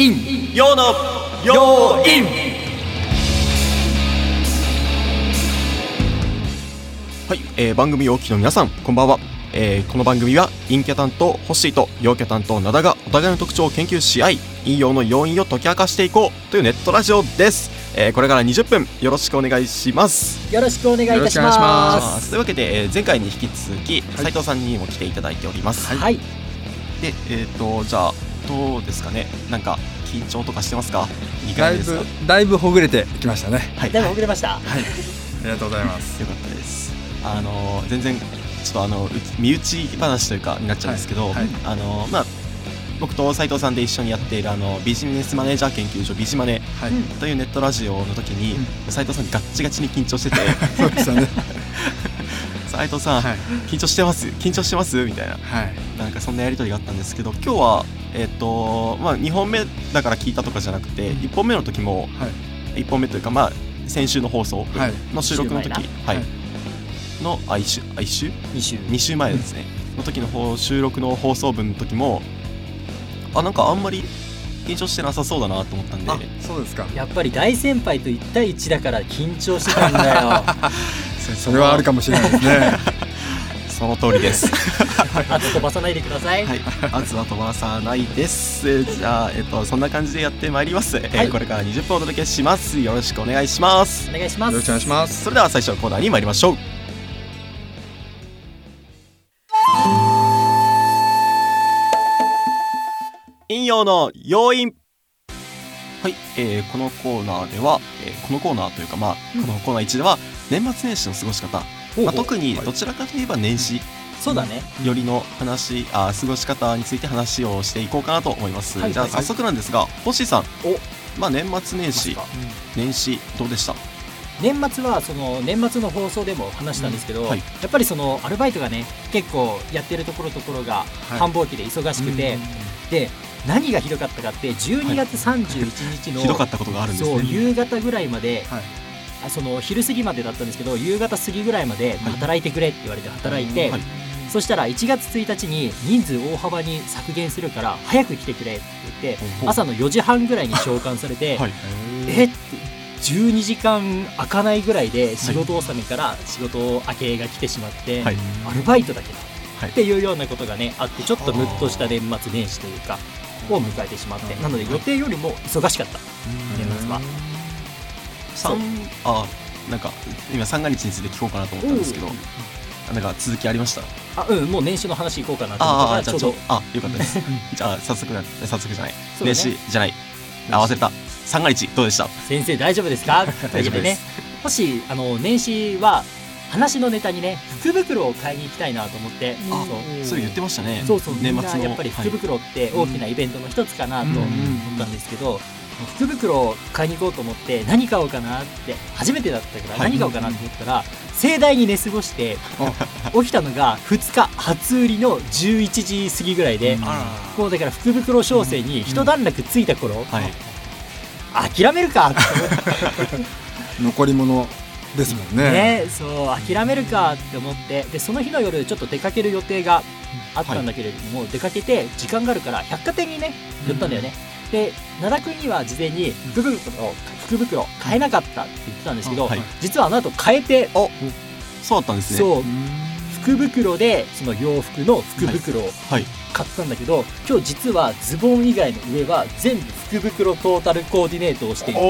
イン陽の陽インはい、えー、番組をお聞きの皆さんこんばんは、えー、この番組は陰キャ担当ホッシーと陽キャ担当灘がお互いの特徴を研究し合い陰陽の要因を解き明かしていこうというネットラジオです。えー、これから20分よろしくお願いします。よろしくお願いいたします。というわけで、えー、前回に引き続き斉、はい、藤さんにも来ていただいております。はい。でえっ、ー、とじゃあどうですかね。なんか緊張とかしてますか？2回ですか？だいぶほぐれてきましたね。はい。だいぶほぐれました。はい。ありがとうございます。よかったです。あの全然ちょっとあの身内話というかになっちゃうんですけど、はい。はい、あのまあ僕と斉藤さんで一緒にやっているあのビジネスマネージャー研究所ビジマネというネットラジオの時に、うん、斉藤さんガッチガチに緊張してて。そうでしたね。斉藤さん、はい、緊張してます？緊張してます？みたいな、はい、なんかそんなやり取りがあったんですけど今日はえっ、ー、とまあ2本目だから聞いたとかじゃなくて1本目の時も、はい、1本目というかまあ先週の放送の収録の時、はい、のあ1週あ1週 ?2 週 ,2 週前ですね、の時の収録の放送分の時もあなんかあんまり緊張してなさそうだなと思ったんで。そうですか。やっぱり大先輩と1対1だから緊張してたんだよ。それはあるかもしれないですね その通りです。圧飛ばさないでください、はい、圧は飛ばさないです。じゃあ、えっと、そんな感じでやってまいります、はい、えー、これから20分お届けします。よろしくお願いします。お願いします。よろしくお願いします。それでは最初のコーナーに参りましょう。引用の要因。はい、えー、このコーナーでは、えー、このコーナーというか、まあ、このコーナー1では年末年始の過ごし方、まあ、特にどちらかといえば年始、そうだね。よりの話あ過ごし方について話をしていこうかなと思います、はい、じゃあ早速なんですが、はい、星さん。まあ、年末年始、年始どうでした？年末はその年末の放送でも話したんですけど、うん。はい、やっぱりそのアルバイトがね結構やってるところところが繁忙期で忙しくて、はい、で何がひどかったかって12月31日の、ひどかったことがあるんです、ね、夕方ぐらいまで、はい、その昼過ぎまでだったんですけど夕方過ぎぐらいまで働いてくれって言われて働いて、はい、そしたら1月1日に人数大幅に削減するから早く来てくれって言って朝の4時半ぐらいに召喚されて、はい、えって12時間開かないぐらいで仕事納めから仕事明けが来てしまって、アルバイトだけだっていうようなことがねあってちょっとムッとした年末年始というかを迎えてしまってなので予定よりも忙しかった。年末は三あなんか今三が日について聞こうかなと思ったんですけどなんか続きありました？あうんもう年始の話いこうかなと思ったからちょうど。あよかったです。じゃあ早速早速じゃない、ね、年始じゃない。合わせた。三が日どうでした？先生大丈夫ですか？大丈夫です、もしあの年始は話のネタにね福袋を買いに行きたいなと思って。あそう。そう言ってましたね。そうそう。年末やっぱり福袋って大きなイベントの一つかなと思ったんですけど、福袋を買いに行こうと思って何買おうかなって初めてだったから何買おうかなと思ったら、盛大に寝過ごして起きたのが2日初売りの11時過ぎぐらいで、もうだから福袋商戦に一段落ついた頃、諦めるか。っ て残り物ですもんね。ねそう諦めるかって思ってでその日の夜ちょっと出かける予定があったんだけれども、はい、出かけて時間があるから百貨店にね寄ったんだよね、うん、で灘君には事前に福袋福袋買えなかったって言ってたんですけど、はい、実はあの後変えてそうだったんですね。そう。福袋でその洋服の福袋を買ったんだけど、はい、今日実はズボン以外の上は全部福袋トータルコーディネートをしていて。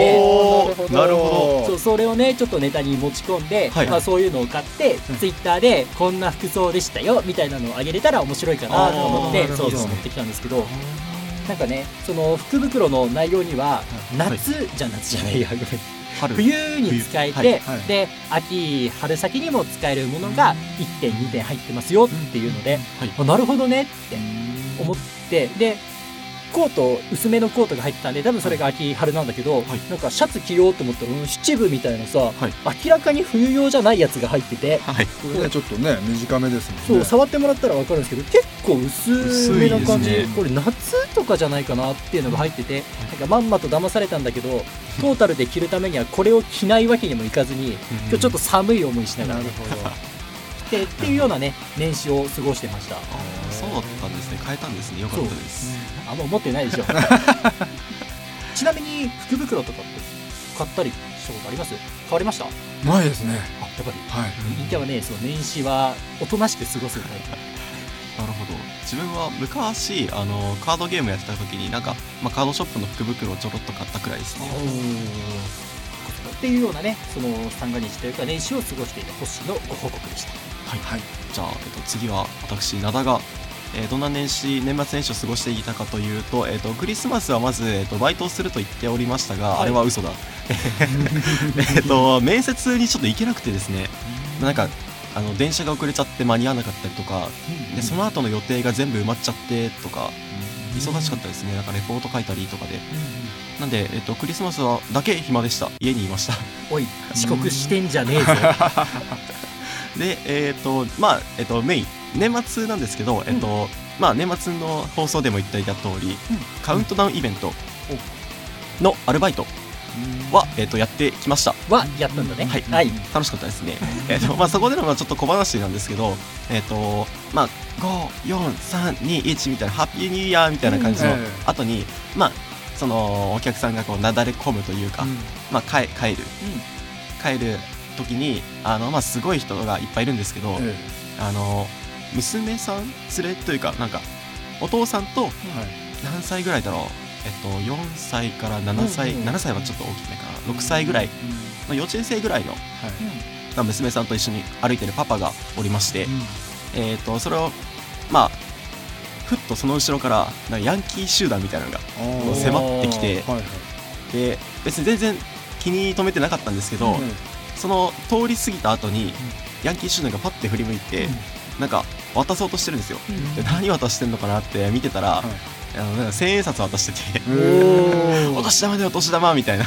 なるほど。そうそれをねちょっとネタに持ち込んで、はい、まあ、そういうのを買って、うん、ツイッターでこんな服装でしたよみたいなのをあげれたら面白いかなと思ってそうそう持ってきたんですけど。なんかねその福袋の内容には夏、はい、じゃ夏じゃないや冬に使えて、はい。はい、で秋春先にも使えるものが1点2点入ってますよっていうので、はい、なるほどねって思ってでコート薄めのコートが入ってたんで多分それが秋春なんだけど、はい、なんかシャツ着ようと思ったら、うん、七分みたいなさ、はい、明らかに冬用じゃないやつが入ってて、はい、これねちょっとね短めですもんね。そう触ってもらったら分かるんですけど結構薄めな感じ、ね、これ夏とかじゃないかなっていうのが入ってて、なんかまんまと騙されたんだけどトータルで着るためにはこれを着ないわけにもいかずに、今日ちょっと寒い思いしながら、ね、なるほどってっていうようなね年始を過ごしてました。そうだったんですね。変えたんですね。よかったです。あんま持ってないでしょ。ちなみに福袋とかって買ったりしたことあります？変わりました？ないですね。あやっぱり。はい。陰キャはねその年始はおとなしく過ごすタイな。るほど。自分は昔あのカードゲームやってた時になんか、まあ、カードショップの福袋をちょろっと買ったくらいですね。プっていうようなねその三が日というか年始を過ごしている星のご報告でしたはい、はい、じゃあ、えっと、次は私灘がえー、どんな年始年末年始を過ごしていたかというと,、えーと、クリスマスはまず、えーと、バイトをすると言っておりましたが、はい、あれは嘘だ。えと面接にちょっと行けなくてですね。なんかあの電車が遅れちゃって間に合わなかったりとか、でその後の予定が全部埋まっちゃってとか忙しかったですね。なんかレポート書いたりとかで、なんで、えっと、クリスマスはだけ暇でした。家にいました。おい遅刻してんじゃねえぞ でえっ、とまあえっ、とメイン年末なんですけど、えっとまあ、年末の放送でも言っていた通り、カウントダウンイベントのアルバイトは、えっとやってきました。はやったんだね。はい、はい、楽しかったですね。えっとまあそこでのちょっと小話なんですけどえっとまあ54321みたいなハッピーニューイヤーみたいな感じの後に、まあそのお客さんがこうなだれ込むというか、まあ帰帰る、帰る時にあのまあすごい人がいっぱいいるんですけど、あの娘さん連れというかなんかお父さんと何歳ぐらいだろう、えっと、4歳から7歳、うんうん、7歳はちょっと大きめかな。6歳ぐらい。の幼稚園生ぐらいの、はい、娘さんと一緒に歩いてるパパがおりまして、うん、えーと、それをまあふっとその後ろからなんかヤンキー集団みたいなのが迫ってきて、はいはい、で別に全然気に留めてなかったんですけど、うん、その通り過ぎた後に、ヤンキー集団がパッて振り向いて、なんか渡そうとしてるんですよ、で何渡してんのかなって見てたら、あの千円札渡しててお年玉でお年玉みたいな。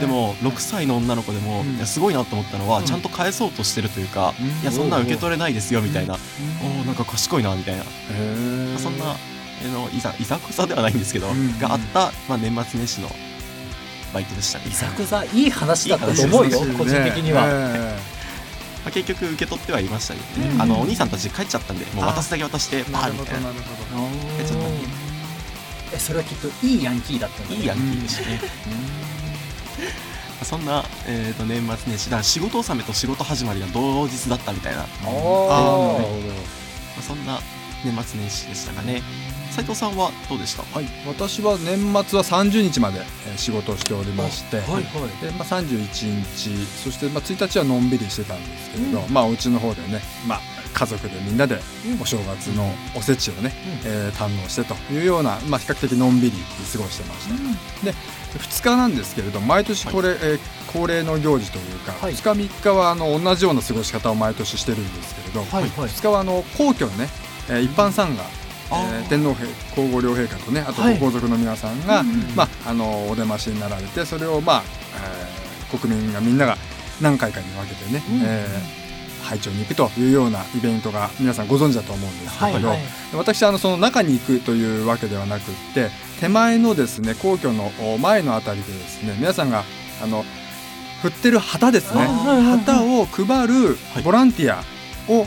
でも6歳の女の子でも、いやすごいなと思ったのは、ちゃんと返そうとしてるというか、いやそんな受け取れないですよみたいな、おおなんか賢いなみたいな、そんなのいざいざこざではないんですけど、があった、まあ、年末年始のバイトでしたね。いざこざいい話だったと思うよ個人的には。まあ、結局受け取ってはいましたけどね、うん、あのお兄さんたち帰っちゃったんでもう渡すだけ渡してバーみたいな。帰っちゃったんで。えそれはきっといいヤンキーだったんだ、ね、いいヤンキーでしたね。そんな、えー、と年末年始だ仕事納めと仕事始まりが同日だったみたいな。あ、あ、なるほどそんな年末年始でしたかね斉藤さんはどうでした、はい、私は年末は30日まで仕事をしておりまして、はいはい。でまあ、31日そして、まあ、1日はのんびりしてたんですけれど、うん、まあお家の方でね、まあ、家族でみんなでお正月のおせちをね、うん、えー、堪能してというような、まあ、比較的のんびり過ごしてました、うん、で2日なんですけれど毎年これ、はい、えー、恒例の行事というか、はい、2日3日はあの同じような過ごし方を毎年してるんですけれど、はいはい、2日はあの皇居のね、えー、一般参賀えー、天皇皇后両陛下とねあとご皇族の皆さんが、はい、まあ、あのお出ましになられてそれを、まあえー、国民がみんなが何回かに分けてね、うん、えー、拝聴に行くというようなイベントが皆さんご存知だと思うんですけど、はいはい、私あのその中に行くというわけではなくって手前のですね皇居の前のあたりでですね皆さんがあの振ってる旗ですね。旗を配るボランティア、を、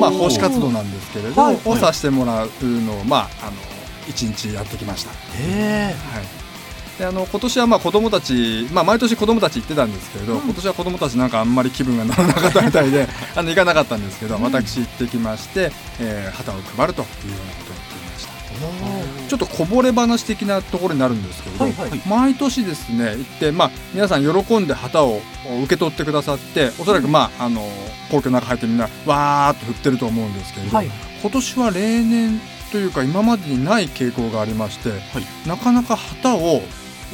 まあ、奉仕活動なんですけれど、はい、をさせてもらうのを、まあ、あの一日やってきました。へはい。であの今年はまあ子供たち、まあ、毎年子供たち行ってたんですけれど、うん、今年は子供たちなんかあんまり気分が乗らなかったみたいで あの行かなかったんですけど、うん、私行ってきまして、えー、旗を配るというようなことをちょっとこぼれ話的なところになるんですけれど、はいはい、毎年ですね行って、まあ、皆さん喜んで旗を受け取ってくださっておそらく、まあ、あの皇居の中入ってみんなわーっと振ってると思うんですけれど、はい、今年は例年というか今までにない傾向がありまして、はい、なかなか旗を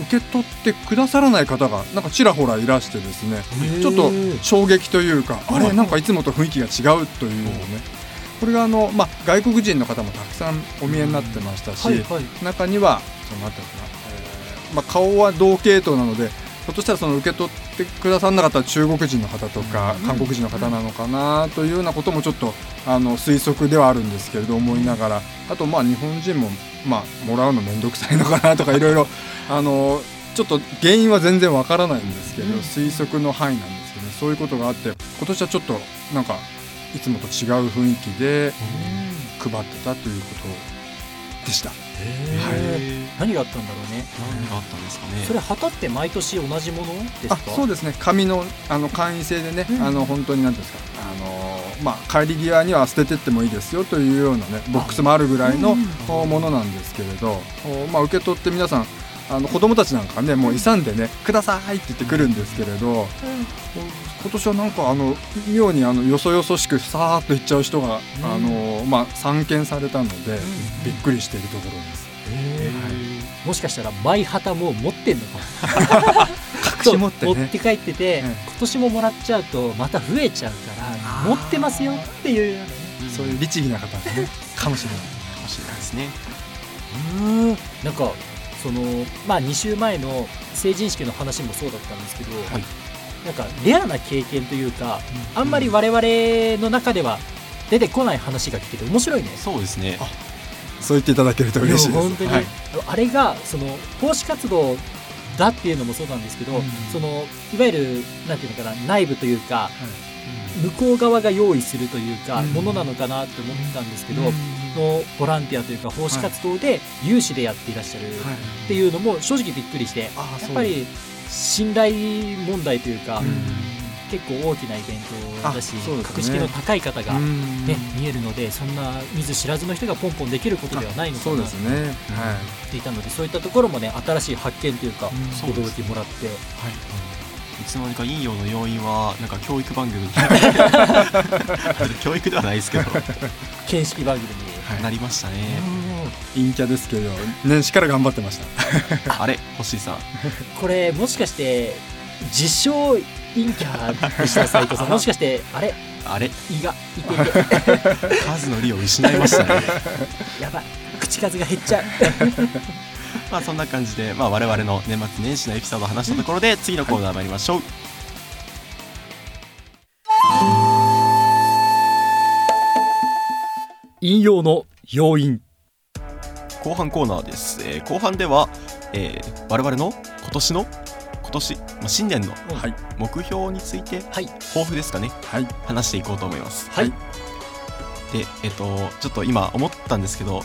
受け取ってくださらない方がなんかちらほらいらしてですねちょっと衝撃というかあれなんかいつもと雰囲気が違うというのをねこれがあの、まあ、外国人の方もたくさんお見えになってましたし、はいはい、中にはそのなんていうかな、えーまあ、顔は同系統なのでひょっとしたらその受け取ってくださらなかった中国人の方とか、韓国人の方なのかなというようなこともちょっとあの推測ではあるんですけれど思いながらあとまあ日本人も、まあ、もらうの面倒くさいのかなとかいろいろあのちょっと原因は全然わからないんですけど、推測の範囲なんですけど、そういうことがあって今年はちょっとなんかいつもと違う雰囲気で配ってたということでした。はい、何があったんだろうね。何があったんですかね。それ旗って毎年同じものですか？そうですね。紙のあの簡易性でね、うん、あの本当に何ですか。あのまあ帰り際には捨ててってもいいですよというようなねボックスもあるぐらいのものなんですけれど、まあ受け取って皆さんあの子供たちなんかねもう勇んでね「ください」って言ってくるんですけれど、うん、今年はなんかあの妙にあのよそよそしくさーっと行っちゃう人が、うん、あのまあ、散見されたので、うん、びっくりしているところです。はい、もしかしたらマイハタも持ってんのかも。隠し持って、ね、持って帰ってて、今年ももらっちゃうとまた増えちゃうから持ってますよっていう、そういう律儀な方ねかもしれない。かもしれないですね。うん。なんかそのまあ2週前の成人式の話もそうだったんですけど、はい、なんかレアな経験というか、うん、あんまり我々の中では出てこない話が聞けて面白いね。そうですね。そう言っていただけると嬉しいです。本当に、はい、あれがその奉仕活動だっていうのもそうなんですけど、うん、そのいわゆるなんていうのかな内部というか、はい、向こう側が用意するというか、うん、ものなのかなって思ってたんですけど、のボランティアというか奉仕活動で有志でやっていらっしゃる。っていうのも正直びっくりして、やっぱり信頼問題というか、結構大きなイベントだし、ね、格式の高い方が、ね、見えるのでそんな見ず知らずの人がポンポンできることではないのかなと思っていたのでそういったところもね新しい発見というか、驚きもらって。はいいつの間にか陰陽の要因はなんか教育番組 教育ではないですけど。見識番組になりましたね。陰キャですけど年始から頑張ってました。あれ星井さん。これもしかして自称陰キャでした斉藤さん。もしかしてあれ？あれ。胃がいてて数の利を失いましたね。やばい。口数が減っちゃう まあそんな感じで、まあ、我々の年末年始のエピソードを話したところで、次のコーナー参りましょう。引用の要因。後半コーナーです、えー、後半では、えー、我々の今年の今年、まあ、新年の目標について、はい、抱負ですかね、はい、話していこうと思います。はい、で、えっ、と、ちょっと今思ったんですけど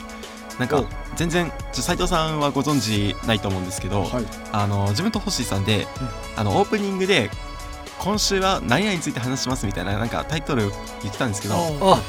なんか全然斉藤さんはご存知ないと思うんですけど、はい、あの自分と星さんで、うん、あのオープニングで今週は何々について話しますみたいななんかタイトル言ってたんですけど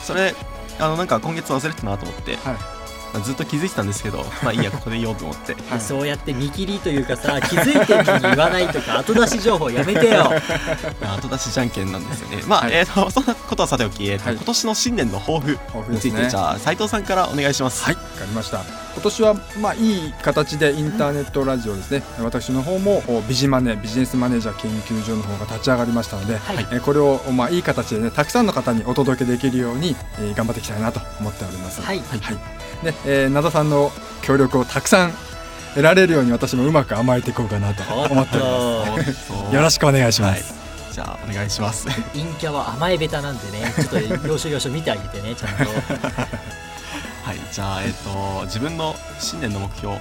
それあのなんか今月忘れてたなと思って、はい、まあ、ずっと気づいてたんですけど まあいいやここで言おうと思って、はい、そうやって見切りというかさ気づいてるのに言わないとか後出し情報やめてよ。後出しじゃんけんなんですよね。まあ、はい、えーと、そんなことはさておき、えーと、はい、今年の新年の抱負について、ね、じゃあ斉藤さんからお願いします。はいわかりました。今年はまあいい形でインターネットラジオですね、うん、私の方もビジマネビジネスマネージャー研究所の方が立ち上がりましたので、はい、えこれをまあいい形でねたくさんの方にお届けできるように、えー、頑張っていきたいなと思っております。はい、はいねえー、灘さんの協力をたくさん得られるように私もうまく甘えていこうかなと思っております。よろしくお願いします、はい。じゃあお願いします。陰キャは甘えべたなんでねちょっと要所要所見てあげてねちゃんと。はいじゃあえっ、ー、と自分の新年の目標。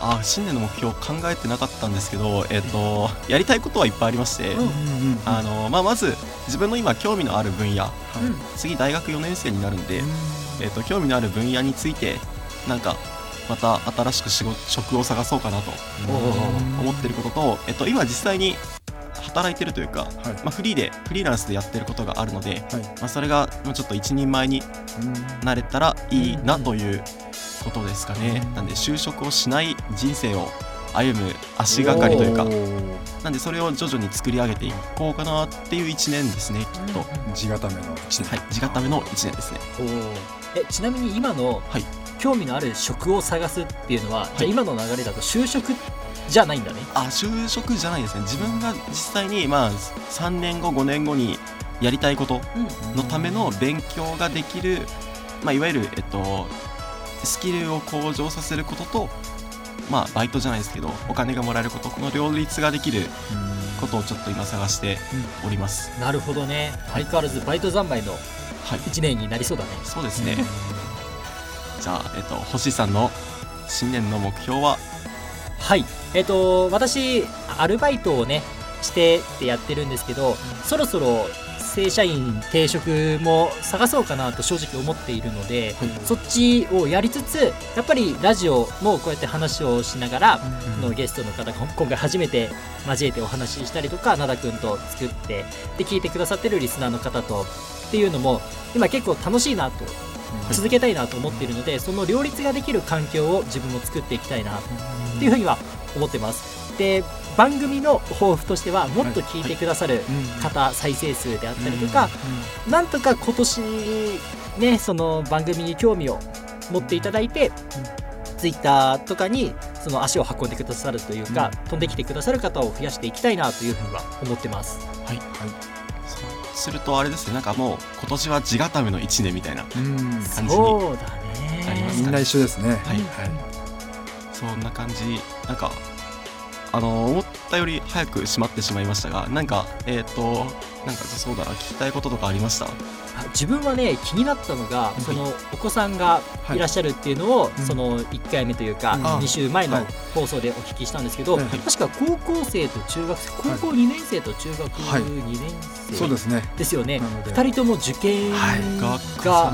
あ新年の目標考えてなかったんですけど、えーと、やりたいことはいっぱいありまして、あのまあ、まず自分の今興味のある分野、はい、次大学4年生になるんで、えーと、興味のある分野についてなんかまた新しく仕事職を探そうかなと思ってることと、えっ、ー、と、今実際に働いてるというか、はい、まあ、フリーでフリーランスでやってることがあるので、はい、まあ、それがもうちょっと一人前になれたらいいなということですかね。なんで就職をしない人生を歩む足がかりというか。なんでそれを徐々に作り上げていこうかなっていう1年ですねきっと。地固めの1年。はい地固めの1年ですね。えちなみに今の、はい、興味のある職を探すっていうのは、はい、じゃあ今の流れだと就職じゃないんだね。あ就職じゃないですね。自分が実際にまあ3年後5年後にやりたいことのための勉強ができる、まあ、いわゆる、えっと、スキルを向上させることとまあ、バイトじゃないですけどお金がもらえることこの両立ができることをちょっと今探しております、うん、なるほどね。相変わらずバイト三昧の1年になりそうだね、はい、そうですね、じゃあ、えっと、星さんの新年の目標は？はい。えっと私アルバイトをねしてってやってるんですけど、そろそろ正社員定職も探そうかなと正直思っているので、そっちをやりつつやっぱりラジオもこうやって話をしながら、のゲストの方が今回初めて交えてお話ししたりとか灘君と作ってで聞いてくださってるリスナーの方とっていうのも今結構楽しいなと続けたいなと思っているので、その両立ができる環境を自分も作っていきたいなっていうふうには思ってます。で番組の抱負としてはもっと聞いてくださる方、再生数であったりとか、なんとか今年ねその番組に興味を持っていただいて、ツイッターとかにその足を運んでくださるというか、飛んできてくださる方を増やしていきたいなというふうには思ってます。はい、はい。するとあれですねなんかもう今年は地固めの1年みたいな感じになりますかね。みんな一緒ですね。はい、はい、そんな感じ。なんかあの思ったより早く閉まってしまいましたがなんかえっ、ー、となんかそうだな聞きたいこととかありました？自分はね気になったのが、そのお子さんがい。らっしゃるっていうのを、はい、その1回目というか、うん、2週前の放送でお聞きしたんですけど、はい、確か高校生と中学生高校2年生と中学2年生、そうですね。ですよね。2人とも受験が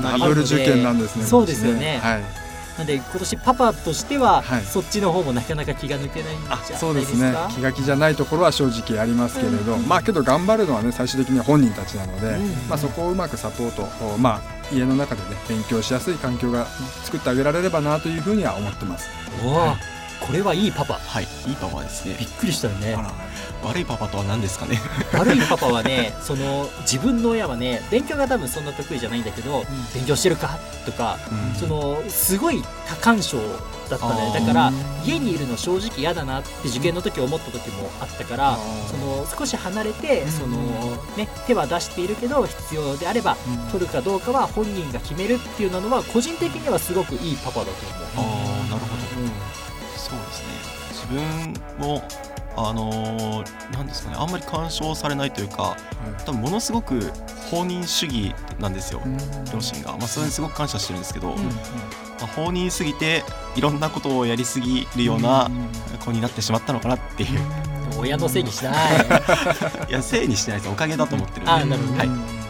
ダブル受験なんですね。そうですよね、はいなんで今年パパとしては、はい、そっちの方もなかなか気が抜けないんじゃないですか？そうですね。気が気じゃないところは正直ありますけれど、うん、まあけど頑張るのはね最終的には本人たちなので、うん、まあ、そこをうまくサポートまあ家の中でね勉強しやすい環境が作ってあげられればなというふうには思ってます。おはい、これはいいパパ。はい。いいパパですね。びっくりしたよね悪いパパとは何ですかね。悪いパパはねその自分の親はね勉強が多分そんな得意じゃないんだけど、うん、勉強してるか？とか、うん、そのすごい多感症だったねだから家にいるの正直嫌だなって受験の時思った時もあったからその少し離れてその、ね、手は出しているけど必要であれば取るかどうかは本人が決めるっていうのは個人的にはすごくいいパパだと思う。あなるほど、うん、そうですね。自分もあのー、なんですかねあんまり干渉されないというか、はい、多分ものすごく放任主義なんですよ、両親が、まあ、それにすごく感謝してるんですけど、まあ、放任すぎていろんなことをやりすぎるような子になってしまったのかなっていう。親のせいにしない。いやせいにしないです。おかげだと思ってるんで、あなるほど、はい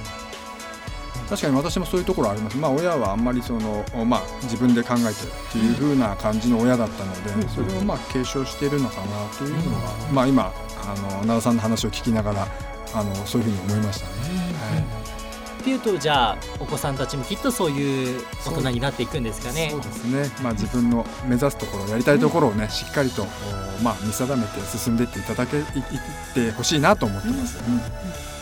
確かに私もそういうところあります、まあ、親はあんまりその、まあ、自分で考えてるっていう風な感じの親だったので、うん、それをまあ継承しているのかなというのは、うん、まあ、今あの奈良さんの話を聞きながらあのそういうふうに思いましたね。はいっていうとじゃあお子さんたちもきっとそういう大人になっていくんですかね。そうですね、まあ、自分の目指すところやりたいところをね、しっかりと、まあ、見定めて進んでいっていただけいってほしいなと思ってます。うんなんか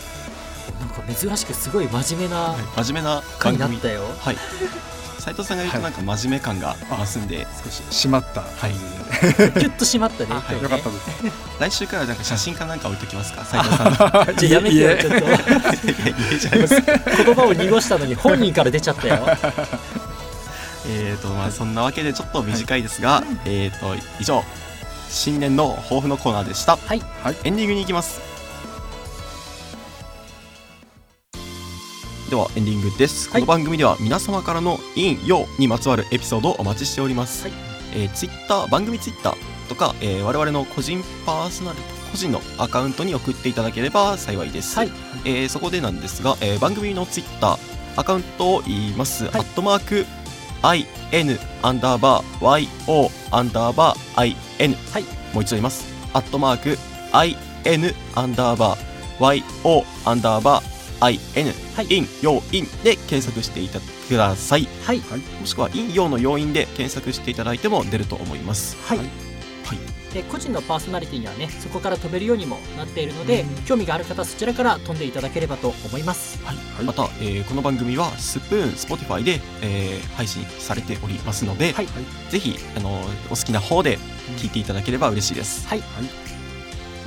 珍しくすごい真面目な、はい、真面目な回になったよ。はい。斉藤さんが言うとなんか真面目感が増すんで、少し。締まった。感じで、はい、ギュッと締まったね、はい、よかったです来週からなんか写真かなんか置いときますか 斉藤さん。のじゃやめてよちょっと。言葉を濁したのに本人から出ちゃったよ。えーとまあそんなわけでちょっと短いですが、はい、えーと以上新年の抱負のコーナーでした。はい、エンディングに行きますではエンディングです、はい、この番組では皆様からの陰陽にまつわるエピソードをお待ちしております、はい、えー、ツイッター番組ツイッターとか、えー、我々の個人パーソナル個人のアカウントに送っていただければ幸いです、はい、えー、そこでなんですが、えー、番組のツイッターアカウントを言います、はい、アットマーク IN アンダーバー YO アンダーバー IN、はい、もう一度言います。アットマーク IN アンダーバー YO アンダーバー IN、はい、陰陽陰で検索していたください、はい、もしくは陰陽の要因で検索していただいても出ると思います。はい、はい。で個人のパーソナリティにはねそこから飛べるようにもなっているので、興味がある方そちらから飛んでいただければと思います、はい、また、えー、この番組はスプーン Spotify で、えー、配信されておりますので、はい、ぜひあのお好きな方で聞いていただければ嬉しいです。はい、はい、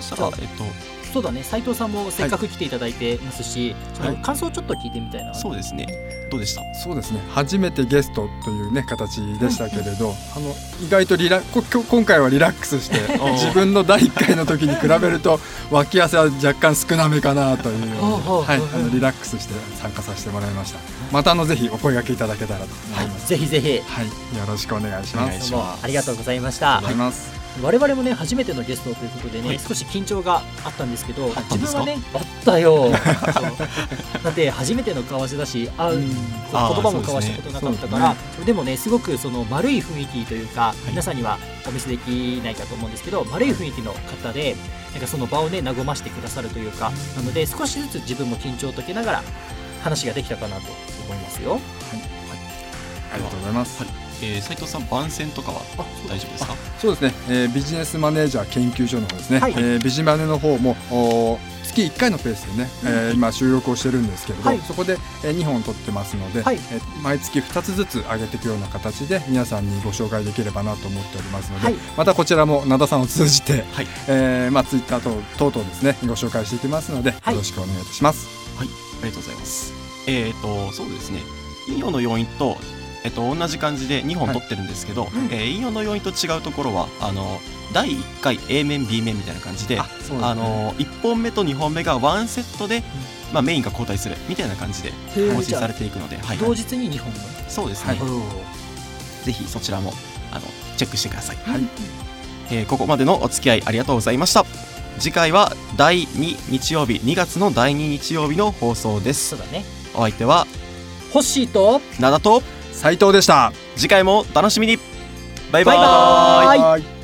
そしたらえっとそうだね。斉藤さんもせっかく来ていただいてますし、はい、感想をちょっと聞いてみたいな、そうですね。どうでした？そうですね。初めてゲストというね形でしたけれどあの意外とリラ今回はリラックスして 自分の第1回の時に比べると 脇汗は若干少なめかなというはい、あのリラックスして参加させてもらいました。またあのぜひお声掛けいただけたらと思います、はい、ぜひぜひ。はい。よろしくお願いします。ありがとうございました我々もね初めてのゲストということでね、はい、少し緊張があったんですけど自分はねあったよ。だって初めての顔合わせだしあ、うん、言葉も交わしたことなかったからで,、ね、でもねすごくその丸い雰囲気というか、はい、皆さんにはお見せできないかと思うんですけど丸い雰囲気の方でなんかその場をね和ましてくださるというかなので少しずつ自分も緊張を解けながら話ができたかなと思いますよ。はい、ありがとうございます。はいえー、斉藤さん番宣とかは大丈夫ですか？そうですね、えー、ビジネスマネージャー研究所の方ですね、はい、えー、ビジマネの方もお月1回のペースでね、うん、えー、今収録をしてるんですけれど、はい、そこで、えー、2本撮ってますので、はい、えー、毎月2つずつ上げていくような形で皆さんにご紹介できればなと思っておりますので、はい、またこちらも灘さんを通じて、はい。えーまあ、ツイッター等々ですねご紹介していきますので、よろしくお願いいたします。はい。ありがとうございます。えっ、ー、とそうですね。引用の要因とえっと、同じ感じで2本撮ってるんですけど、はい。うん、えー、引用の要因と違うところはあの第1回 A 面 B 面みたいな感じであ、ね、あの1本目と2本目がワンセットで、うん、まあ、メインが交代するみたいな感じで更新されていくので、はい、同日に2本そうですね、はい、ぜひそちらもあのチェックしてください、はい。えー、ここまでのお付き合いありがとうございました。次回は第2日曜日2月の第2日曜日の放送です。そうだね。お相手はホッシーと灘と斉藤でした。次回も楽しみに。バイバイ。バイバ